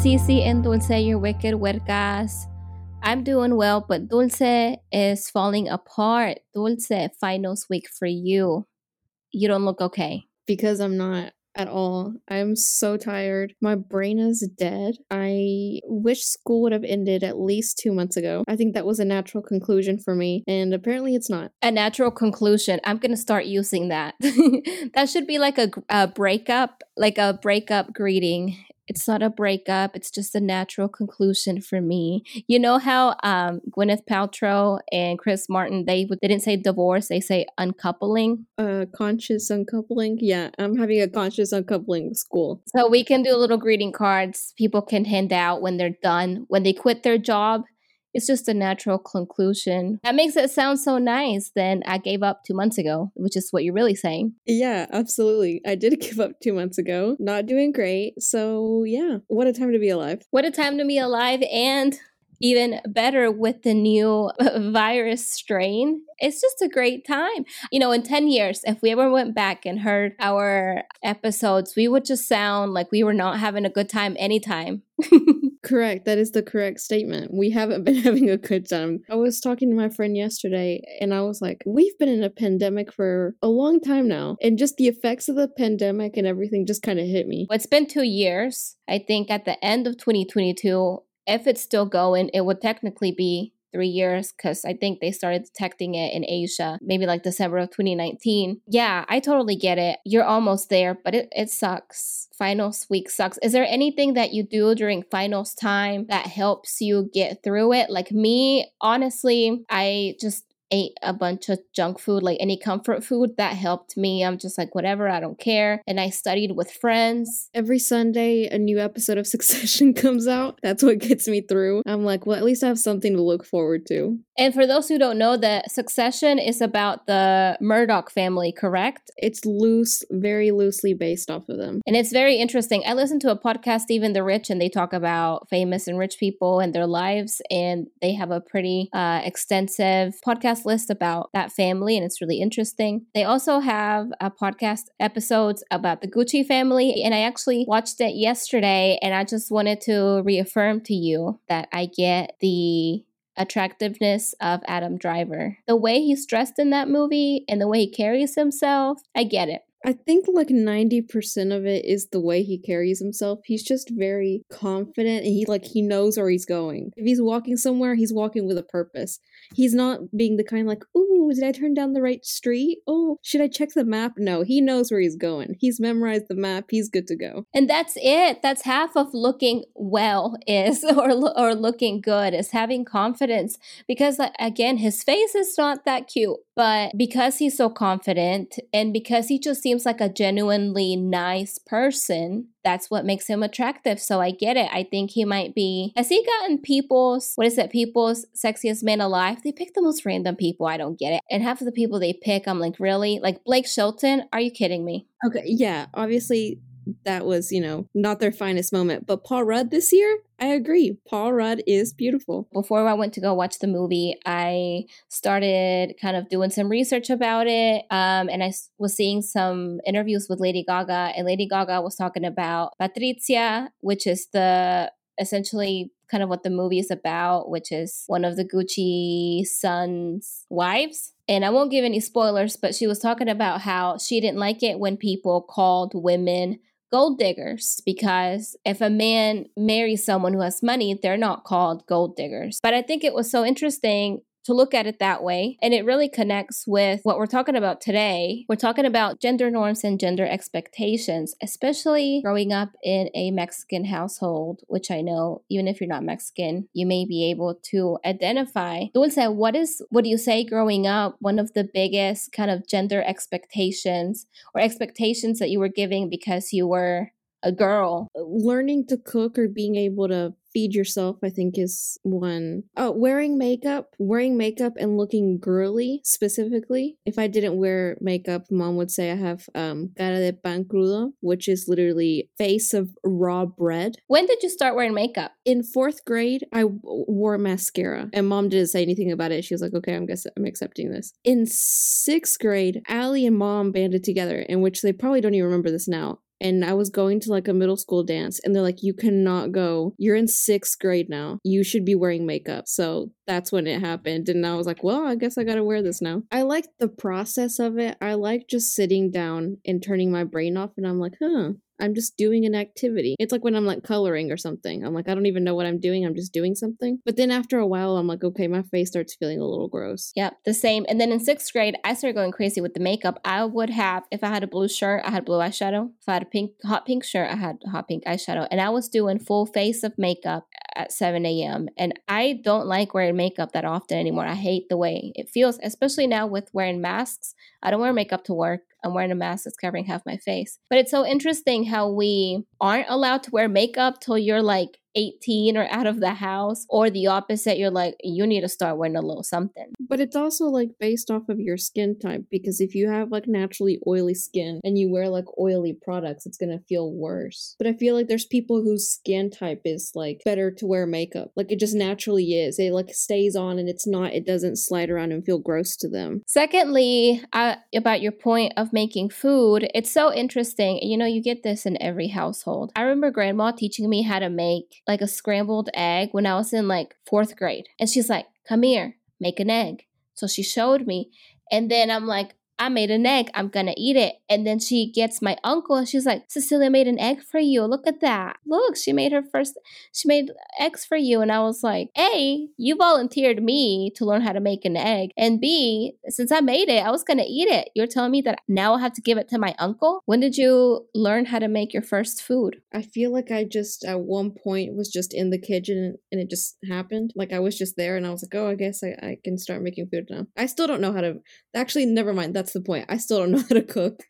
Cece and Dulce, your wicked huercas. I'm doing well, but Dulce is falling apart. Dulce, finals week for you. You don't look okay. Because I'm not at all. I'm so tired. My brain is dead. I wish school would have ended at least two months ago. I think that was a natural conclusion for me, and apparently it's not. A natural conclusion. I'm going to start using that. that should be like a, a breakup, like a breakup greeting it's not a breakup it's just a natural conclusion for me. You know how um, gwyneth paltrow and chris martin they, they didn't say divorce they say uncoupling? Uh conscious uncoupling? Yeah i'm having a conscious uncoupling school. So we can do little greeting cards people can hand out when they're done when they quit their job it's just a natural conclusion. That makes it sound so nice. Then I gave up two months ago, which is what you're really saying. Yeah, absolutely. I did give up two months ago. Not doing great. So, yeah, what a time to be alive. What a time to be alive. And even better with the new virus strain. It's just a great time. You know, in 10 years, if we ever went back and heard our episodes, we would just sound like we were not having a good time anytime. correct. That is the correct statement. We haven't been having a good time. I was talking to my friend yesterday and I was like, we've been in a pandemic for a long time now. And just the effects of the pandemic and everything just kind of hit me. It's been two years. I think at the end of 2022, if it's still going, it would technically be three years because I think they started detecting it in Asia, maybe like December of 2019. Yeah, I totally get it. You're almost there, but it, it sucks. Finals week sucks. Is there anything that you do during finals time that helps you get through it? Like me, honestly, I just ate a bunch of junk food, like any comfort food that helped me. I'm just like, whatever, I don't care. And I studied with friends. Every Sunday, a new episode of Succession comes out. That's what gets me through. I'm like, well, at least I have something to look forward to. And for those who don't know, that Succession is about the Murdoch family, correct? It's loose, very loosely based off of them. And it's very interesting. I listen to a podcast, Even the Rich, and they talk about famous and rich people and their lives. And they have a pretty uh, extensive podcast podcast list about that family, and it's really interesting. They also have a podcast episodes about the Gucci family, and I actually watched it yesterday, and I just wanted to reaffirm to you that I get the attractiveness of Adam Driver. The way he's dressed in that movie and the way he carries himself, I get it. I think like 90% of it is the way he carries himself. He's just very confident and he like he knows where he's going. If he's walking somewhere, he's walking with a purpose. He's not being the kind like, "Ooh, did I turn down the right street? Oh, should I check the map?" No, he knows where he's going. He's memorized the map. He's good to go. And that's it. That's half of looking well is or or looking good is having confidence because again, his face is not that cute, but because he's so confident and because he just seems like a genuinely nice person, that's what makes him attractive. So I get it. I think he might be. Has he gotten people's, what is it, people's sexiest man alive? They pick the most random people. I don't get it. And half of the people they pick, I'm like, really? Like Blake Shelton? Are you kidding me? Okay. Yeah. Obviously, that was, you know, not their finest moment. But Paul Rudd this year, I agree. Paul Rudd is beautiful. Before I went to go watch the movie, I started kind of doing some research about it. Um, and I was seeing some interviews with Lady Gaga, and Lady Gaga was talking about Patrizia, which is the essentially kind of what the movie is about, which is one of the Gucci son's wives. And I won't give any spoilers, but she was talking about how she didn't like it when people called women gold diggers because if a man marries someone who has money, they're not called gold diggers. But I think it was so interesting to look at it that way. And it really connects with what we're talking about today. We're talking about gender norms and gender expectations, especially growing up in a Mexican household, which I know even if you're not Mexican, you may be able to identify. Dulce, what is what do you say growing up one of the biggest kind of gender expectations or expectations that you were giving because you were a girl? Learning to cook or being able to feed yourself i think is one. Oh, wearing makeup wearing makeup and looking girly specifically. If i didn't wear makeup mom would say i have um cara de pan crudo which is literally face of raw bread. When did you start wearing makeup? In fourth grade i w- wore mascara and mom didn't say anything about it. She was like okay i'm guess i'm accepting this. In sixth grade Allie and mom banded together in which they probably don't even remember this now and I was going to like a middle school dance, and they're like, "You cannot go. You're in sixth grade now. You should be wearing makeup." So that's when it happened, and I was like, "Well, I guess I gotta wear this now." I like the process of it. I like just sitting down and turning my brain off, and I'm like, "Huh." I'm just doing an activity. It's like when I'm like coloring or something. I'm like, I don't even know what I'm doing. I'm just doing something. But then after a while, I'm like, okay, my face starts feeling a little gross. Yep, the same. And then in sixth grade, I started going crazy with the makeup. I would have, if I had a blue shirt, I had blue eyeshadow. If I had a pink, hot pink shirt, I had hot pink eyeshadow. And I was doing full face of makeup at 7 a.m. And I don't like wearing makeup that often anymore. I hate the way it feels, especially now with wearing masks. I don't wear makeup to work. I'm wearing a mask that's covering half my face. But it's so interesting how we aren't allowed to wear makeup till you're like 18 or out of the house, or the opposite, you're like, you need to start wearing a little something. But it's also like based off of your skin type because if you have like naturally oily skin and you wear like oily products, it's gonna feel worse. But I feel like there's people whose skin type is like better to wear makeup. Like it just naturally is. It like stays on and it's not, it doesn't slide around and feel gross to them. Secondly, uh, about your point of making food, it's so interesting. You know, you get this in every household. I remember grandma teaching me how to make like a scrambled egg when I was in like fourth grade. And she's like, come here, make an egg. So she showed me. And then I'm like, I made an egg. I'm gonna eat it. And then she gets my uncle and she's like, Cecilia made an egg for you. Look at that. Look, she made her first, she made eggs for you. And I was like, A, you volunteered me to learn how to make an egg. And B, since I made it, I was gonna eat it. You're telling me that now I have to give it to my uncle? When did you learn how to make your first food? I feel like I just at one point was just in the kitchen and it just happened. Like I was just there and I was like, oh, I guess I, I can start making food now. I still don't know how to, actually, never mind. That's that's the point. I still don't know how to cook.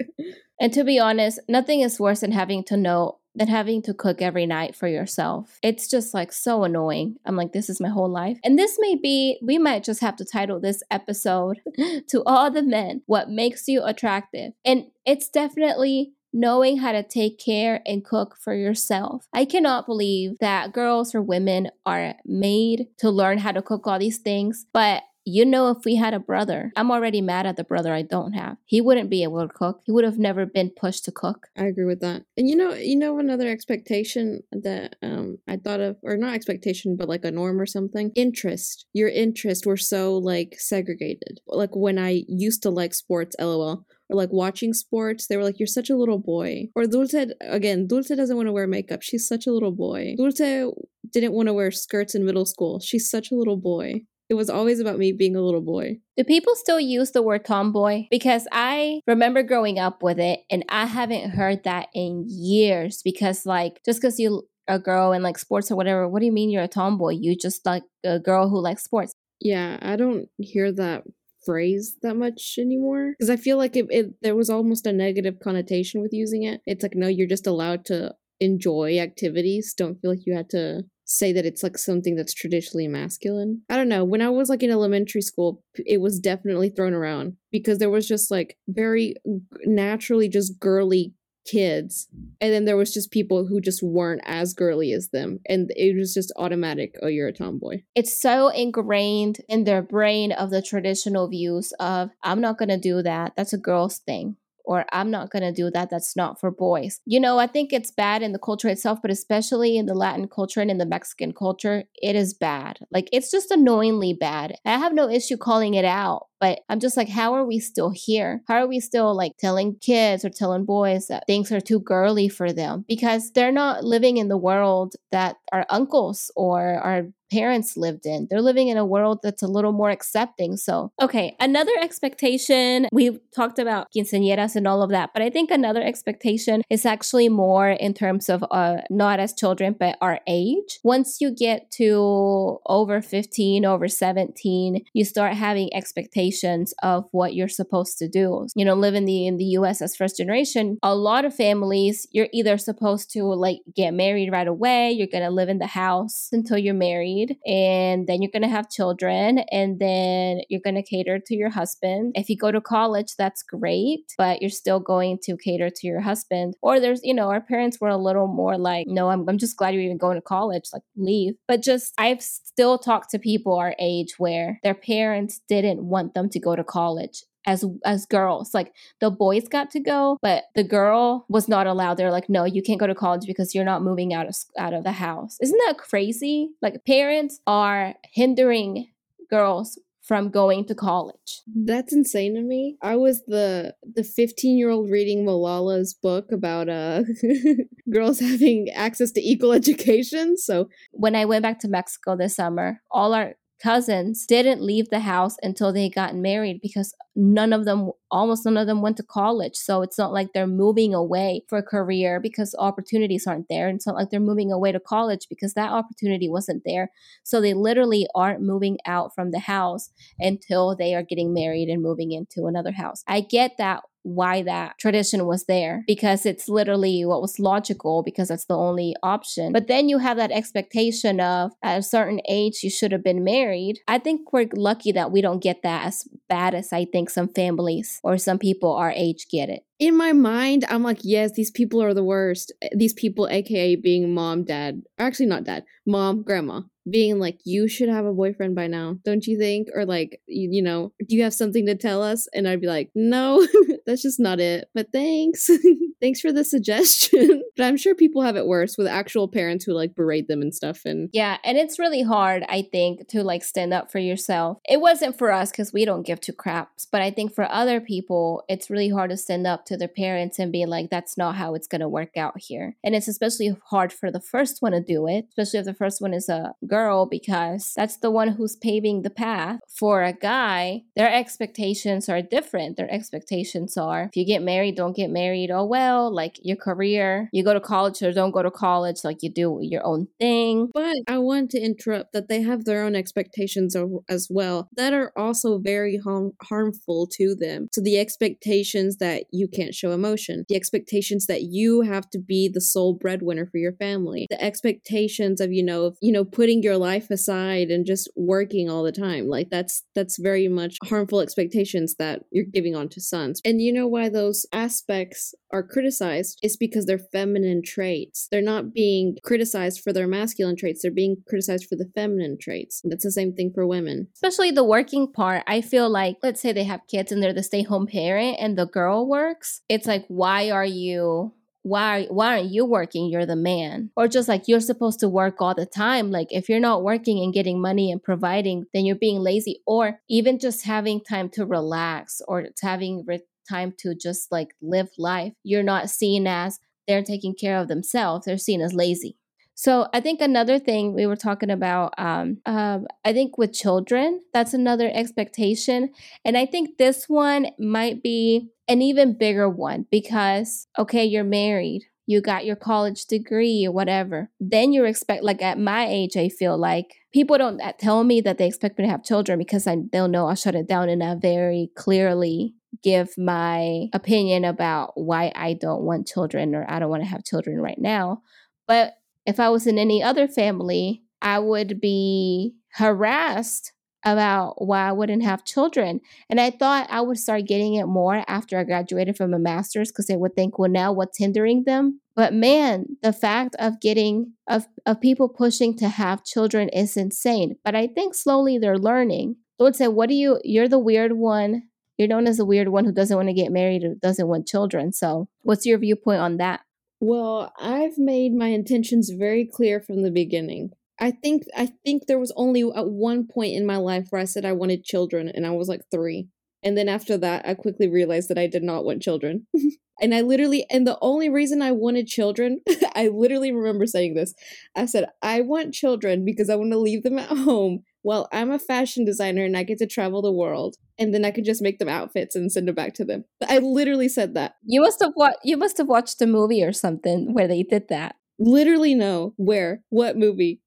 and to be honest, nothing is worse than having to know than having to cook every night for yourself. It's just like so annoying. I'm like, this is my whole life. And this may be, we might just have to title this episode to all the men what makes you attractive. And it's definitely knowing how to take care and cook for yourself. I cannot believe that girls or women are made to learn how to cook all these things, but you know, if we had a brother, I'm already mad at the brother I don't have. He wouldn't be able to cook. He would have never been pushed to cook. I agree with that. And you know, you know, another expectation that um I thought of, or not expectation, but like a norm or something. Interest. Your interests were so like segregated. Like when I used to like sports, lol or like watching sports, they were like, You're such a little boy. Or Dulce, again, Dulce doesn't want to wear makeup. She's such a little boy. Dulce didn't want to wear skirts in middle school. She's such a little boy. It was always about me being a little boy. Do people still use the word tomboy? Because I remember growing up with it and I haven't heard that in years because, like, just because you're a girl in like sports or whatever, what do you mean you're a tomboy? You just like a girl who likes sports. Yeah, I don't hear that phrase that much anymore because I feel like it, it there was almost a negative connotation with using it. It's like no, you're just allowed to enjoy activities. Don't feel like you had to say that it's like something that's traditionally masculine. I don't know. When I was like in elementary school, it was definitely thrown around because there was just like very naturally just girly kids and then there was just people who just weren't as girly as them and it was just automatic oh you're a tomboy it's so ingrained in their brain of the traditional views of i'm not to do that that's a girl's thing or I'm not going to do that. That's not for boys. You know, I think it's bad in the culture itself, but especially in the Latin culture and in the Mexican culture, it is bad. Like, it's just annoyingly bad. I have no issue calling it out, but I'm just like, how are we still here? How are we still like telling kids or telling boys that things are too girly for them? Because they're not living in the world that our uncles or our parents lived in. They're living in a world that's a little more accepting. So, okay, another expectation, we talked about quinceañeras and all of that, but I think another expectation is actually more in terms of uh, not as children, but our age. Once you get to over 15, over 17, you start having expectations of what you're supposed to do. You know, living the, in the US as first generation, a lot of families, you're either supposed to like get married right away, you're to live in the house until you're married and then you're going to have children and then you're going to cater to your husband. If you go to college, that's great, but you're still going to cater to your husband. Or there's, you know, our parents were a little more like, no, I'm, I'm just glad you're even going to college, like leave. But just, I've still talked to people our age where their parents didn't want them to go to college as as girls. Like the boys got to go, but the girl was not allowed. They're like, no, you can't go to college because you're not moving out of out of the house. Isn't that crazy? Like parents are hindering girls from going to college. That's insane to me. I was the the 15 year old reading Malala's book about uh girls having access to equal education. So when I went back to Mexico this summer, all our cousins didn't leave the house until they got married because none of them almost none of them went to college. So it's not like they're moving away for a career because opportunities aren't there. And it's not like they're moving away to college because that opportunity wasn't there. So they literally aren't moving out from the house until they are getting married and moving into another house. I get that why that tradition was there because it's literally what was logical because that's the only option. But then you have that expectation of at a certain age you should have been married. I think we're lucky that we don't get that as bad as I think some families or some people our age get it in my mind, I'm like, yes, these people are the worst. These people, aka being mom, dad, actually not dad, mom, grandma, being like, you should have a boyfriend by now, don't you think? Or like, you, you know, do you have something to tell us? And I'd be like, no, that's just not it. But thanks. thanks for the suggestion. but I'm sure people have it worse with actual parents who like berate them and stuff. And yeah, and it's really hard, I think, to like stand up for yourself. It wasn't for us because we don't give two craps, but I think for other people, it's really hard to stand up to their parents and be like, that's not how it's going to work out here. And it's especially hard for the first one to do it, especially if the first one is a girl, because that's the one who's paving the path. For a guy, their expectations are different. Their expectations are if you get married, don't get married. Oh, well, like your career, you go to college or don't go to college, like you do your own thing. But I want to interrupt that they have their own expectations as well that are also very harm- harmful to them. So the expectations that you can can't show emotion, the expectations that you have to be the sole breadwinner for your family, the expectations of, you know, of, you know, putting your life aside and just working all the time. Like that's that's very much harmful expectations that you're giving on to sons. And you know why those aspects are criticized is because they're feminine traits. They're not being criticized for their masculine traits, they're being criticized for the feminine traits. And that's the same thing for women. Especially the working part. I feel like, let's say they have kids and they're the stay home parent and the girl works. It's like, why are you why why aren't you working you're the man or just like you're supposed to work all the time like if you're not working and getting money and providing then you're being lazy or even just having time to relax or having re- time to just like live life, you're not seen as they're taking care of themselves. They're seen as lazy. So I think another thing we were talking about, um, um, I think with children, that's another expectation, and I think this one might be an even bigger one because okay, you're married, you got your college degree or whatever, then you expect like at my age, I feel like people don't uh, tell me that they expect me to have children because I they'll know I'll shut it down and I very clearly give my opinion about why I don't want children or I don't want to have children right now. But if I was in any other family, I would be harassed about why I wouldn't have children. And I thought I would start getting it more after I graduated from a master's because they would think, well, now what's hindering them? But man, the fact of getting of, of people pushing to have children is insane. But I think slowly they're learning. Would say, What do you you're the weird one you're known as the weird one who doesn't want to get married or doesn't want children. So, what's your viewpoint on that? Well, I've made my intentions very clear from the beginning. I think I think there was only at one point in my life where I said I wanted children and I was like 3. And then after that, I quickly realized that I did not want children. and I literally and the only reason I wanted children, I literally remember saying this. I said I want children because I want to leave them at home well, I'm a fashion designer and I get to travel the world, and then I can just make them outfits and send them back to them. I literally said that. You must have what? You must have watched a movie or something where they did that. Literally, no. Where? What movie?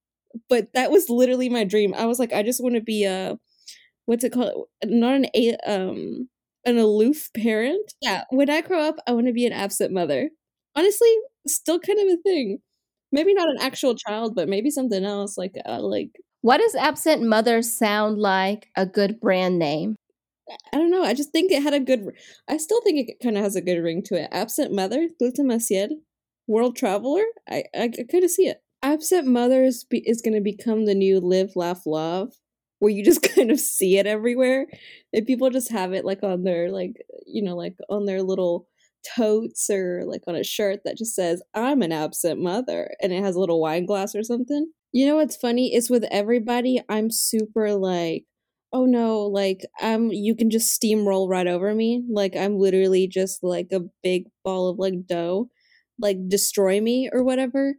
But that was literally my dream. I was like, I just want to be a what's it called? Not an a um an aloof parent. Yeah. When I grow up, I want to be an absent mother. Honestly, still kind of a thing. Maybe not an actual child, but maybe something else like uh, like what does Absent Mother sound like a good brand name? I don't know. I just think it had a good. I still think it kind of has a good ring to it. Absent Mother, Última Ciel, World Traveler. I I, I kind of see it. Absent Mothers be, is going to become the new Live, Laugh, Love, where you just kind of see it everywhere. And people just have it like on their like you know like on their little totes or like on a shirt that just says I'm an absent mother and it has a little wine glass or something. You know what's funny is with everybody I'm super like oh no like um you can just steamroll right over me like I'm literally just like a big ball of like dough like destroy me or whatever.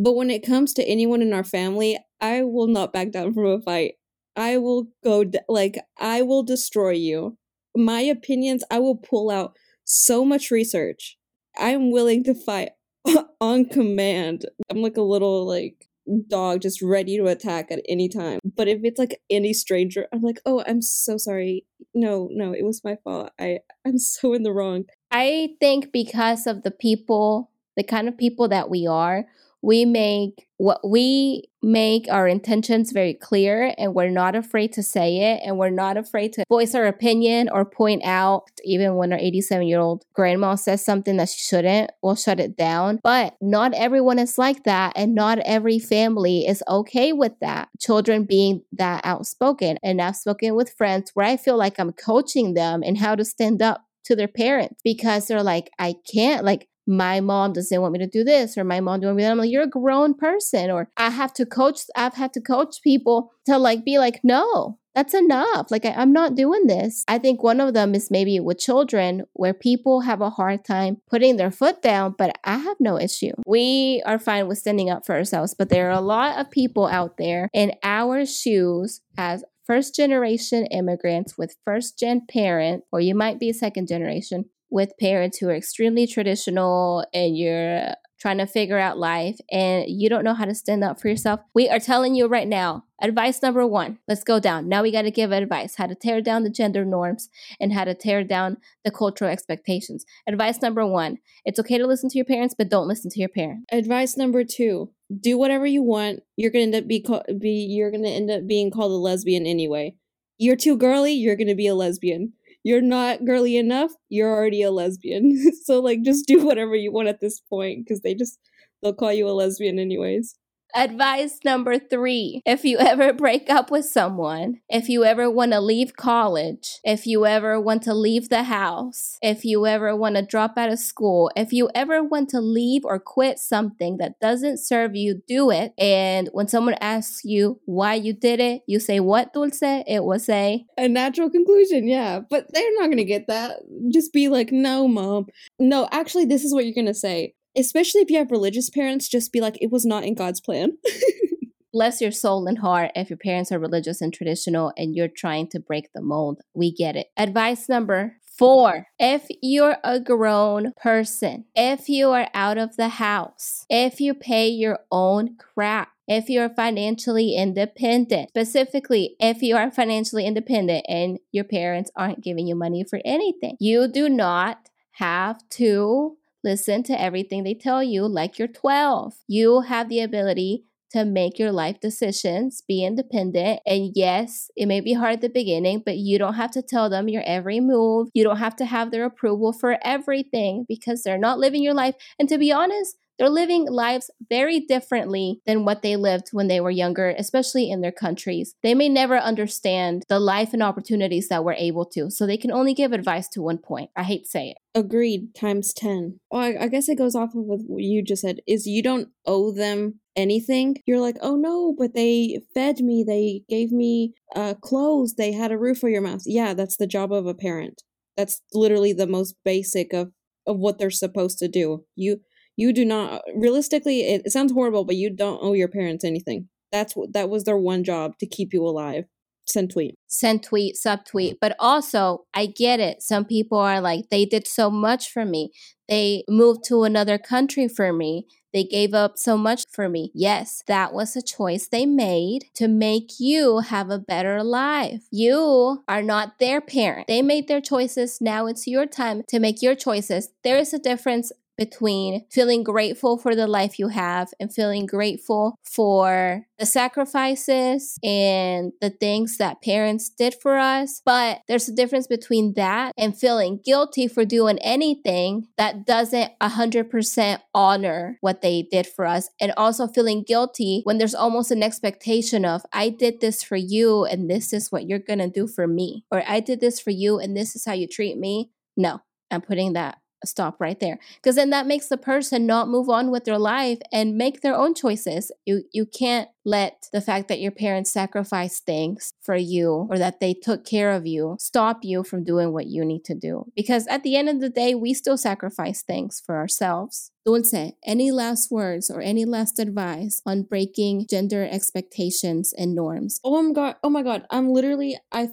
But when it comes to anyone in our family, I will not back down from a fight. I will go d- like I will destroy you. My opinions, I will pull out so much research. I'm willing to fight on command. I'm like a little like dog just ready to attack at any time. But if it's like any stranger, I'm like, "Oh, I'm so sorry. No, no, it was my fault. I I'm so in the wrong." I think because of the people, the kind of people that we are, we make what we make our intentions very clear and we're not afraid to say it and we're not afraid to voice our opinion or point out even when our 87 year old grandma says something that she shouldn't we'll shut it down. But not everyone is like that and not every family is okay with that. Children being that outspoken and i've spoken with friends where i feel like i'm coaching them in how to stand up to their parents because they're like, I can't, like, my mom doesn't want me to do this or my mom doing me that. I'm like, you're a grown person. Or I have to coach, I've had to coach people to like be like, no, that's enough. Like, I, am not doing this. I think one of them is maybe with children where people have a hard time putting their foot down, but I have no issue. We are fine with standing up for ourselves, but there are a lot of people out there in our shoes as first generation immigrants with first gen parent, or you might be second generation with parents who are extremely traditional and you're trying to figure out life and you don't know how to stand up for yourself. We are telling you right now, advice number one, let's go down. Now we got to give advice how to tear down the gender norms and how to tear down the cultural expectations. Advice number one, it's okay to listen to your parents, but don't listen to your parents. Advice number two, do whatever you want. You're gonna end up be, call- be you're gonna end up being called a lesbian anyway. You're too girly. You're gonna be a lesbian. You're not girly enough. You're already a lesbian. so like, just do whatever you want at this point because they just they'll call you a lesbian anyways. Advice number three if you ever break up with someone, if you ever want to leave college, if you ever want to leave the house, if you ever want to drop out of school, if you ever want to leave or quit something that doesn't serve you, do it. And when someone asks you why you did it, you say, What, Dulce? It was a a natural conclusion, yeah. But they're not going to get that. Just be like, No, mom. No, actually, this is what you're going to say especially if you have religious parents, just be like, it was not in God's plan. Bless your soul and heart if your parents are religious and traditional and you're trying to break the mold. We get it. Advice number Four, if you're a grown person, if you are out of the house, if you pay your own crap, if you're financially independent, specifically if you are financially independent and your parents aren't giving you money for anything, you do not have to Listen to everything they tell you like you're 12. You have the ability to make your life decisions, be independent. And yes, it may be hard at the beginning, but you don't have to tell them your every move. You don't have to have their approval for everything because they're not living your life. And to be honest, they're living lives very differently than what they lived when they were younger, especially in their countries. They may never understand the life and opportunities that we're able to, so they can only give advice to one point. I hate to say it. Agreed, times 10. Well, I, I guess it goes off of what you just said is you don't owe them anything. You're like, oh no, but they fed me, they gave me uh, clothes, they had a roof over your mouth. Yeah, that's the job of a parent. That's literally the most basic of of what they're supposed to do. You you do not realistically it, it sounds horrible but you don't owe your parents anything that's that was their one job to keep you alive send tweet send tweet subtweet but also i get it some people are like they did so much for me they moved to another country for me they gave up so much for me. Yes, that was a choice they made to make you have a better life. You are not their parent. They made their choices. Now it's your time to make your choices. There is a difference between feeling grateful for the life you have and feeling grateful for the sacrifices and the things that parents did for us. But there's a difference between that and feeling guilty for doing anything that doesn't 100% honor what they did for us. And also feeling guilty when there's almost an expectation of, I did this for you and this is what you're going to do for me. Or I did this for you and this is how you treat me. No, I'm putting that stop right there because then that makes the person not move on with their life and make their own choices you you can't let the fact that your parents sacrificed things for you or that they took care of you stop you from doing what you need to do because at the end of the day we still sacrifice things for ourselves Dulce, any last words or any last advice on breaking gender expectations and norms? Oh my god! Oh my god! I'm literally I.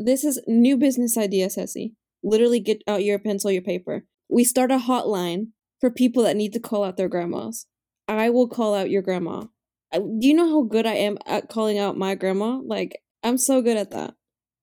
This is new business idea, Ceci. Literally, get out your pencil, your paper we start a hotline for people that need to call out their grandmas. I will call out your grandma. Do you know how good I am at calling out my grandma? Like, I'm so good at that.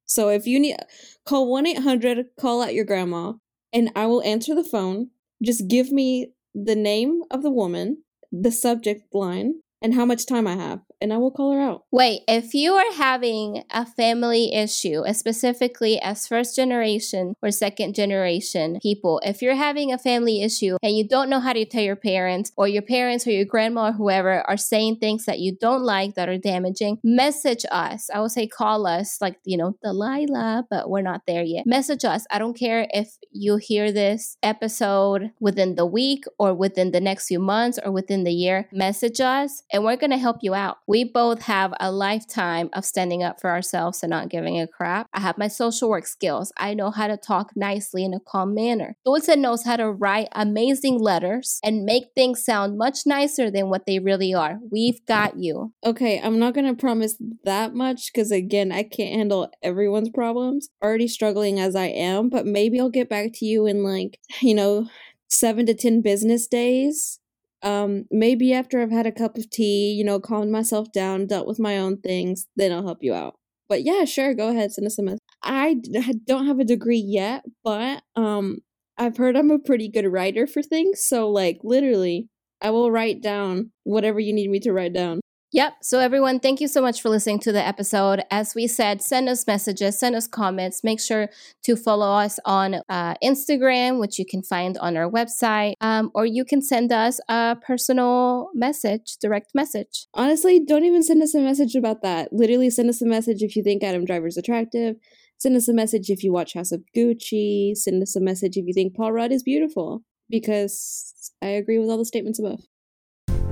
So if you need, call 1 800, call out your grandma, and I will answer the phone. Just give me the name of the woman, the subject line, and how much time I have, and I will call her out. Wait, if you are having a family issue, uh, specifically as first generation or second generation people, if you're having a family issue and you don't know how to tell your parents, or your parents or your grandma or whoever are saying things that you don't like that are damaging, message us. I will say call us, like, you know, Delilah, but we're not there yet. Message us. I don't care if you hear this episode within the week or within the next few months or within the year. Message us and we're going to help you out. We both have a lifetime of standing up for ourselves and not giving a crap. I have my social work skills. I know how to talk nicely in a calm manner. Dulce knows how to write amazing letters and make things sound much nicer than what they really are. We've got you. Okay, I'm not going to promise that much because, again, I can't handle everyone's problems. Already struggling as I am, but maybe I'll get back to you in like, you know, seven to 10 business days um, maybe after I've had a cup of tea, you know, calmed myself down, dealt with my own things, then I'll help you out. But yeah, sure, go ahead, send us a message. I don't have a degree yet, but um, I've heard I'm a pretty good writer for things. So, like, literally, I will write down whatever you need me to write down. Yep. So, everyone, thank you so much for listening to the episode. As we said, send us messages, send us comments. Make sure to follow us on uh, Instagram, which you can find on our website, um, or you can send us a personal message, direct message. Honestly, don't even send us a message about that. Literally, send us a message if you think Adam Driver's attractive. Send us a message if you watch House of Gucci. Send us a message if you think Paul Rudd is beautiful, because I agree with all the statements above.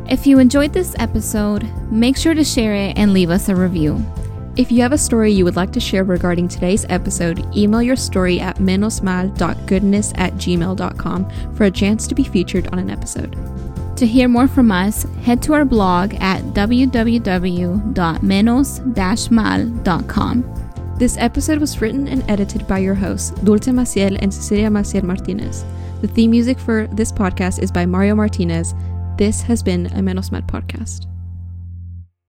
If you enjoyed this episode, make sure to share it and leave us a review. If you have a story you would like to share regarding today's episode, email your story at menosmal.goodness at gmail.com for a chance to be featured on an episode. To hear more from us, head to our blog at www.menos-mal.com. This episode was written and edited by your hosts, Dulce Maciel and Cecilia Maciel Martinez. The theme music for this podcast is by Mario Martinez this has been a Menos Mal podcast.